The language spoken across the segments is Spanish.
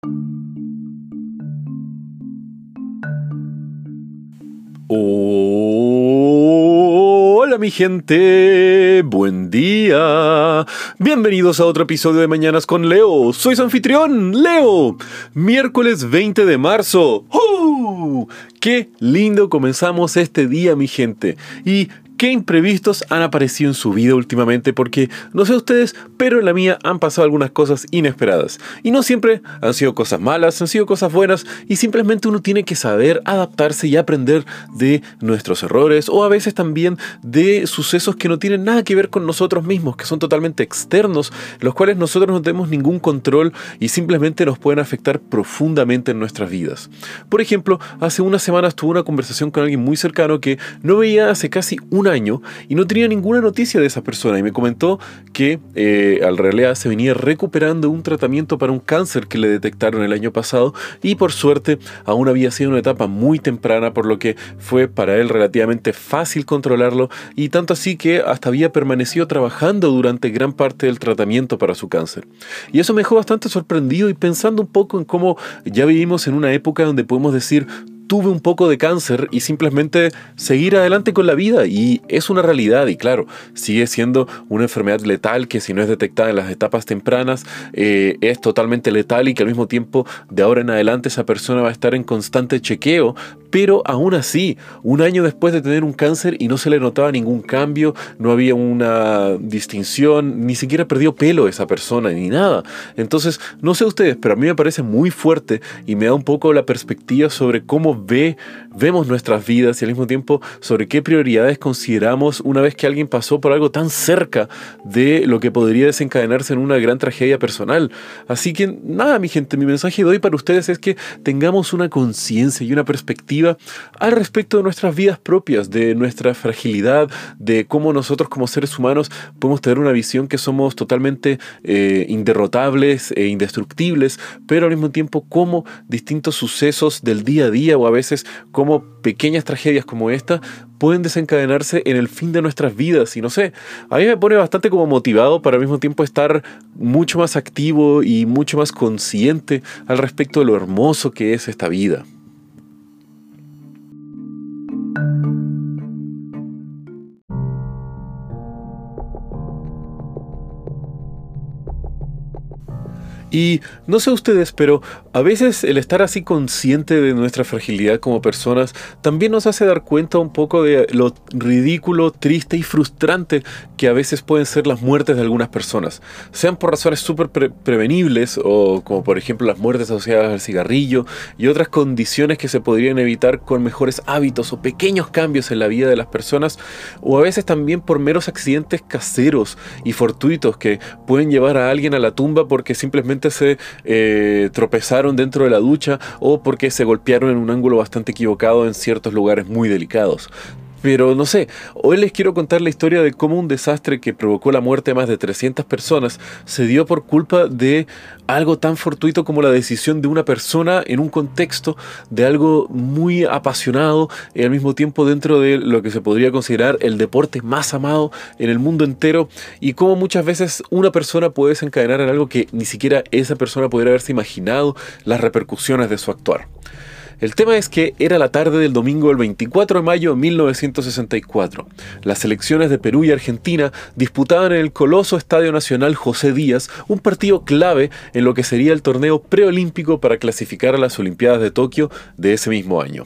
Hola mi gente, buen día. Bienvenidos a otro episodio de Mañanas con Leo. Soy su anfitrión, Leo. Miércoles 20 de marzo. ¡Uh! Qué lindo comenzamos este día mi gente. Y qué imprevistos han aparecido en su vida últimamente porque, no sé ustedes, pero en la mía han pasado algunas cosas inesperadas. Y no siempre han sido cosas malas, han sido cosas buenas y simplemente uno tiene que saber adaptarse y aprender de nuestros errores o a veces también de sucesos que no tienen nada que ver con nosotros mismos, que son totalmente externos, los cuales nosotros no tenemos ningún control y simplemente nos pueden afectar profundamente en nuestras vidas. Por ejemplo, hace unas semanas tuve una conversación con alguien muy cercano que no veía hace casi una año y no tenía ninguna noticia de esa persona y me comentó que eh, al realidad se venía recuperando un tratamiento para un cáncer que le detectaron el año pasado y por suerte aún había sido una etapa muy temprana por lo que fue para él relativamente fácil controlarlo y tanto así que hasta había permanecido trabajando durante gran parte del tratamiento para su cáncer. Y eso me dejó bastante sorprendido y pensando un poco en cómo ya vivimos en una época donde podemos decir tuve un poco de cáncer y simplemente seguir adelante con la vida. Y es una realidad y claro, sigue siendo una enfermedad letal que si no es detectada en las etapas tempranas eh, es totalmente letal y que al mismo tiempo de ahora en adelante esa persona va a estar en constante chequeo pero aún así, un año después de tener un cáncer y no se le notaba ningún cambio, no había una distinción, ni siquiera perdió pelo esa persona, ni nada. Entonces, no sé ustedes, pero a mí me parece muy fuerte y me da un poco la perspectiva sobre cómo ve, vemos nuestras vidas y al mismo tiempo sobre qué prioridades consideramos una vez que alguien pasó por algo tan cerca de lo que podría desencadenarse en una gran tragedia personal. Así que nada, mi gente, mi mensaje de hoy para ustedes es que tengamos una conciencia y una perspectiva al respecto de nuestras vidas propias, de nuestra fragilidad, de cómo nosotros como seres humanos podemos tener una visión que somos totalmente eh, inderrotables e indestructibles, pero al mismo tiempo cómo distintos sucesos del día a día o a veces como pequeñas tragedias como esta pueden desencadenarse en el fin de nuestras vidas. Y no sé, a mí me pone bastante como motivado para al mismo tiempo estar mucho más activo y mucho más consciente al respecto de lo hermoso que es esta vida. Thank you. Y no sé ustedes, pero a veces el estar así consciente de nuestra fragilidad como personas también nos hace dar cuenta un poco de lo ridículo, triste y frustrante que a veces pueden ser las muertes de algunas personas. Sean por razones súper prevenibles o como por ejemplo las muertes asociadas al cigarrillo y otras condiciones que se podrían evitar con mejores hábitos o pequeños cambios en la vida de las personas o a veces también por meros accidentes caseros y fortuitos que pueden llevar a alguien a la tumba porque simplemente se eh, tropezaron dentro de la ducha o porque se golpearon en un ángulo bastante equivocado en ciertos lugares muy delicados. Pero no sé, hoy les quiero contar la historia de cómo un desastre que provocó la muerte de más de 300 personas se dio por culpa de algo tan fortuito como la decisión de una persona en un contexto de algo muy apasionado y al mismo tiempo dentro de lo que se podría considerar el deporte más amado en el mundo entero y cómo muchas veces una persona puede desencadenar en algo que ni siquiera esa persona pudiera haberse imaginado las repercusiones de su actuar. El tema es que era la tarde del domingo del 24 de mayo de 1964. Las selecciones de Perú y Argentina disputaban en el coloso Estadio Nacional José Díaz un partido clave en lo que sería el torneo preolímpico para clasificar a las Olimpiadas de Tokio de ese mismo año.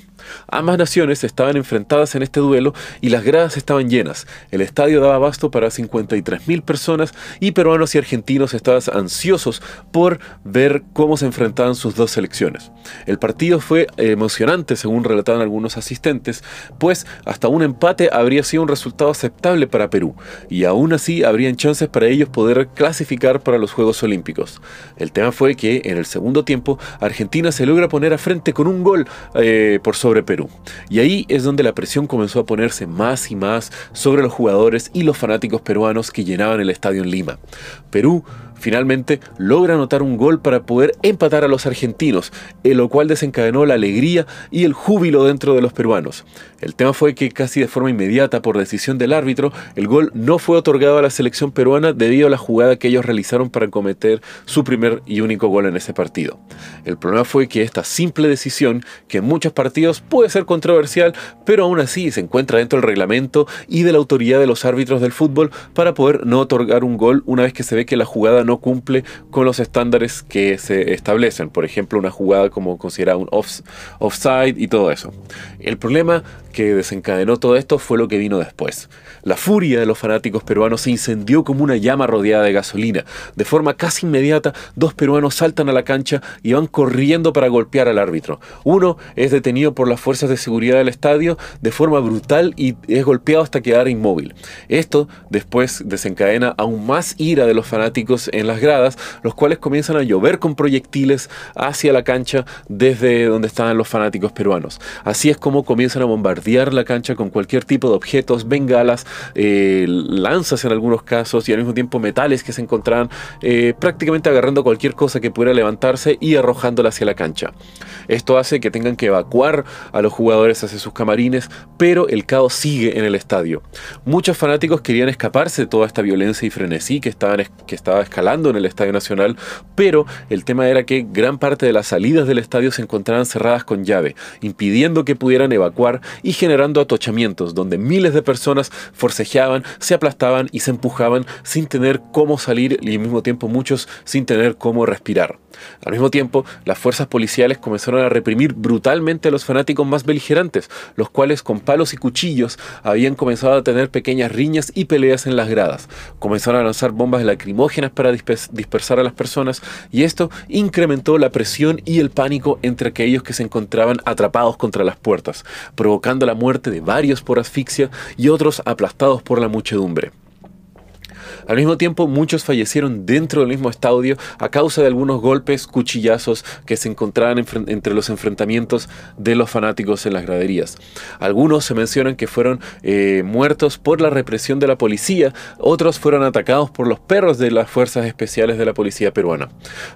Ambas naciones estaban enfrentadas en este duelo y las gradas estaban llenas. El estadio daba abasto para 53.000 personas y peruanos y argentinos estaban ansiosos por ver cómo se enfrentaban sus dos selecciones. El partido fue emocionante, según relataban algunos asistentes, pues hasta un empate habría sido un resultado aceptable para Perú y aún así habrían chances para ellos poder clasificar para los Juegos Olímpicos. El tema fue que en el segundo tiempo Argentina se logra poner a frente con un gol eh, por sobre Perú. Y ahí es donde la presión comenzó a ponerse más y más sobre los jugadores y los fanáticos peruanos que llenaban el estadio en Lima. Perú Finalmente logra anotar un gol para poder empatar a los argentinos, en lo cual desencadenó la alegría y el júbilo dentro de los peruanos. El tema fue que casi de forma inmediata, por decisión del árbitro, el gol no fue otorgado a la selección peruana debido a la jugada que ellos realizaron para cometer su primer y único gol en ese partido. El problema fue que esta simple decisión, que en muchos partidos puede ser controversial, pero aún así se encuentra dentro del reglamento y de la autoridad de los árbitros del fútbol para poder no otorgar un gol una vez que se ve que la jugada no cumple con los estándares que se establecen. Por ejemplo, una jugada como considerada un offside y todo eso. El problema que desencadenó todo esto fue lo que vino después. La furia de los fanáticos peruanos se incendió como una llama rodeada de gasolina. De forma casi inmediata, dos peruanos saltan a la cancha y van corriendo para golpear al árbitro. Uno es detenido por las fuerzas de seguridad del estadio de forma brutal y es golpeado hasta quedar inmóvil. Esto después desencadena aún más ira de los fanáticos en las gradas, los cuales comienzan a llover con proyectiles hacia la cancha desde donde estaban los fanáticos peruanos. Así es como comienzan a bombardear la cancha con cualquier tipo de objetos, bengalas, eh, lanzas en algunos casos y al mismo tiempo metales que se encontraban eh, prácticamente agarrando cualquier cosa que pudiera levantarse y arrojándola hacia la cancha. Esto hace que tengan que evacuar a los jugadores hacia sus camarines, pero el caos sigue en el estadio. Muchos fanáticos querían escaparse de toda esta violencia y frenesí que, estaban, que estaba escalando en el Estadio Nacional, pero el tema era que gran parte de las salidas del estadio se encontraban cerradas con llave, impidiendo que pudieran evacuar y generando atochamientos donde miles de personas forcejeaban, se aplastaban y se empujaban sin tener cómo salir y al mismo tiempo muchos sin tener cómo respirar. Al mismo tiempo, las fuerzas policiales comenzaron a reprimir brutalmente a los fanáticos más beligerantes, los cuales con palos y cuchillos habían comenzado a tener pequeñas riñas y peleas en las gradas. Comenzaron a lanzar bombas lacrimógenas para dispersar a las personas y esto incrementó la presión y el pánico entre aquellos que se encontraban atrapados contra las puertas, provocando la muerte de varios por asfixia y otros aplastados por la muchedumbre. Al mismo tiempo, muchos fallecieron dentro del mismo estadio a causa de algunos golpes, cuchillazos que se encontraban entre los enfrentamientos de los fanáticos en las graderías. Algunos se mencionan que fueron eh, muertos por la represión de la policía, otros fueron atacados por los perros de las fuerzas especiales de la policía peruana.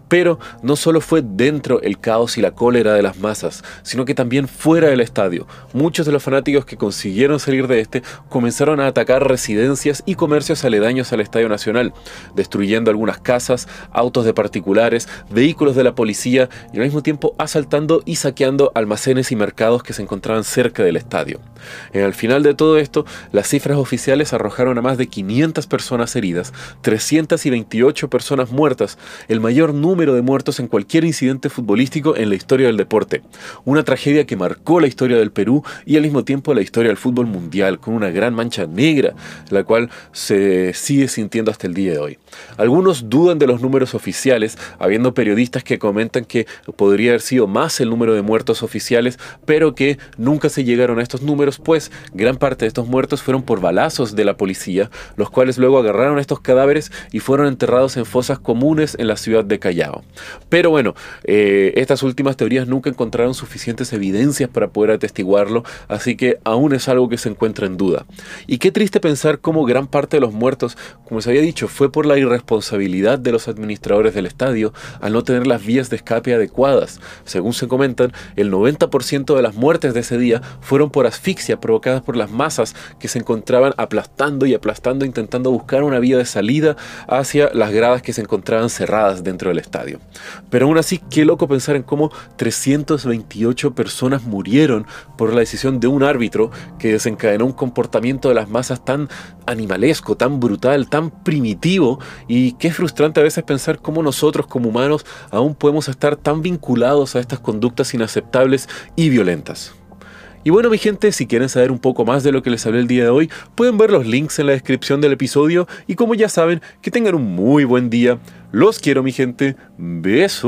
Pero no solo fue dentro el caos y la cólera de las masas, sino que también fuera del estadio. Muchos de los fanáticos que consiguieron salir de este comenzaron a atacar residencias y comercios aledaños al estadio Nacional, destruyendo algunas casas, autos de particulares, vehículos de la policía y al mismo tiempo asaltando y saqueando almacenes y mercados que se encontraban cerca del estadio. En el final de todo esto, las cifras oficiales arrojaron a más de 500 personas heridas, 328 personas muertas, el mayor número de muertos en cualquier incidente futbolístico en la historia del deporte. Una tragedia que marcó la historia del Perú y al mismo tiempo la historia del fútbol mundial, con una gran mancha negra, la cual se sigue sintiendo hasta el día de hoy. Algunos dudan de los números oficiales, habiendo periodistas que comentan que podría haber sido más el número de muertos oficiales, pero que nunca se llegaron a estos números, pues gran parte de estos muertos fueron por balazos de la policía, los cuales luego agarraron estos cadáveres y fueron enterrados en fosas comunes en la ciudad de Callao. Pero bueno, eh, estas últimas teorías nunca encontraron suficientes evidencias para poder atestiguarlo, así que aún es algo que se encuentra en duda. Y qué triste pensar cómo gran parte de los muertos, se había dicho, fue por la irresponsabilidad de los administradores del estadio al no tener las vías de escape adecuadas. Según se comentan, el 90% de las muertes de ese día fueron por asfixia provocadas por las masas que se encontraban aplastando y aplastando intentando buscar una vía de salida hacia las gradas que se encontraban cerradas dentro del estadio. Pero aún así, qué loco pensar en cómo 328 personas murieron por la decisión de un árbitro que desencadenó un comportamiento de las masas tan animalesco, tan brutal, primitivo y qué frustrante a veces pensar cómo nosotros como humanos aún podemos estar tan vinculados a estas conductas inaceptables y violentas. Y bueno mi gente, si quieren saber un poco más de lo que les hablé el día de hoy, pueden ver los links en la descripción del episodio y como ya saben, que tengan un muy buen día. Los quiero mi gente. Besos.